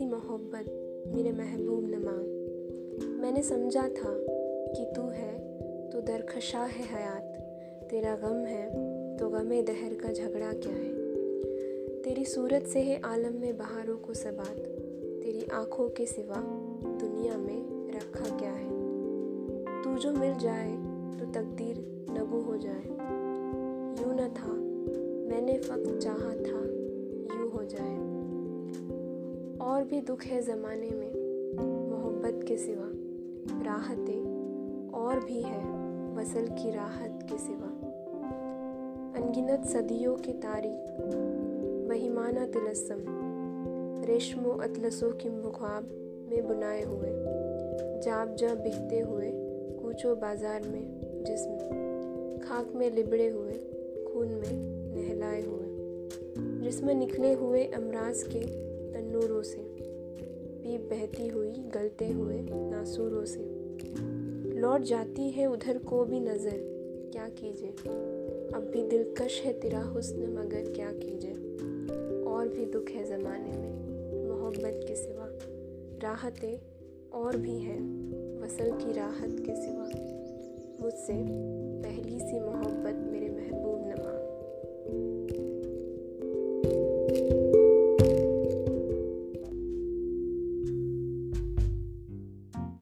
محبت میرے محبوب نما۔ میں نے سمجھا تھا کہ تو ہے، تو درخشاں ہے حیات۔ تیرا غم ہے، تو غم دہر کا جھگڑا کیا ہے؟ تیری صورت سے ہے عالم میں بہاروں کو سبات۔ تیری آنکھوں کے سوا دنیا میں رکھا کیا ہے؟ تو جو مل جائے، تو تقدیر نگو ہو جائے۔ یوں نہ تھا، میں نے فقط چاہا تھا، یوں ہو جائے۔ اور بھی دکھ ہے زمانے میں، محبت کے سوا، راحتیں اور بھی ہے وصل کی راحت کے سوا۔ انگنت صدیوں کے تاریخ مہیمانہ تلسم، ریشم و اطلسوں کی مخواب میں بنائے ہوئے، جاب جا بہتے ہوئے کوچو بازار میں جسم، خاک میں لبڑے ہوئے، خون میں نہلائے ہوئے۔ جسم نکلے ہوئے امراض کے تنوروں سے۔ پیپ بہتی ہوئی، گلتے ہوئے، ناسوروں سے۔ لوٹ جاتی ہے ادھر کو بھی نظر، کیا کیجیے اب بھی دلکش ہے تیرا حسن، مگر کیا کیجیے اور بھی دکھ ہے زمانے میں، محبت کے سوا۔ راحتیں اور بھی ہیں، وصل کی راحت کے سوا۔ مجھ سے پہلی سی محبت میرے محبوب نما۔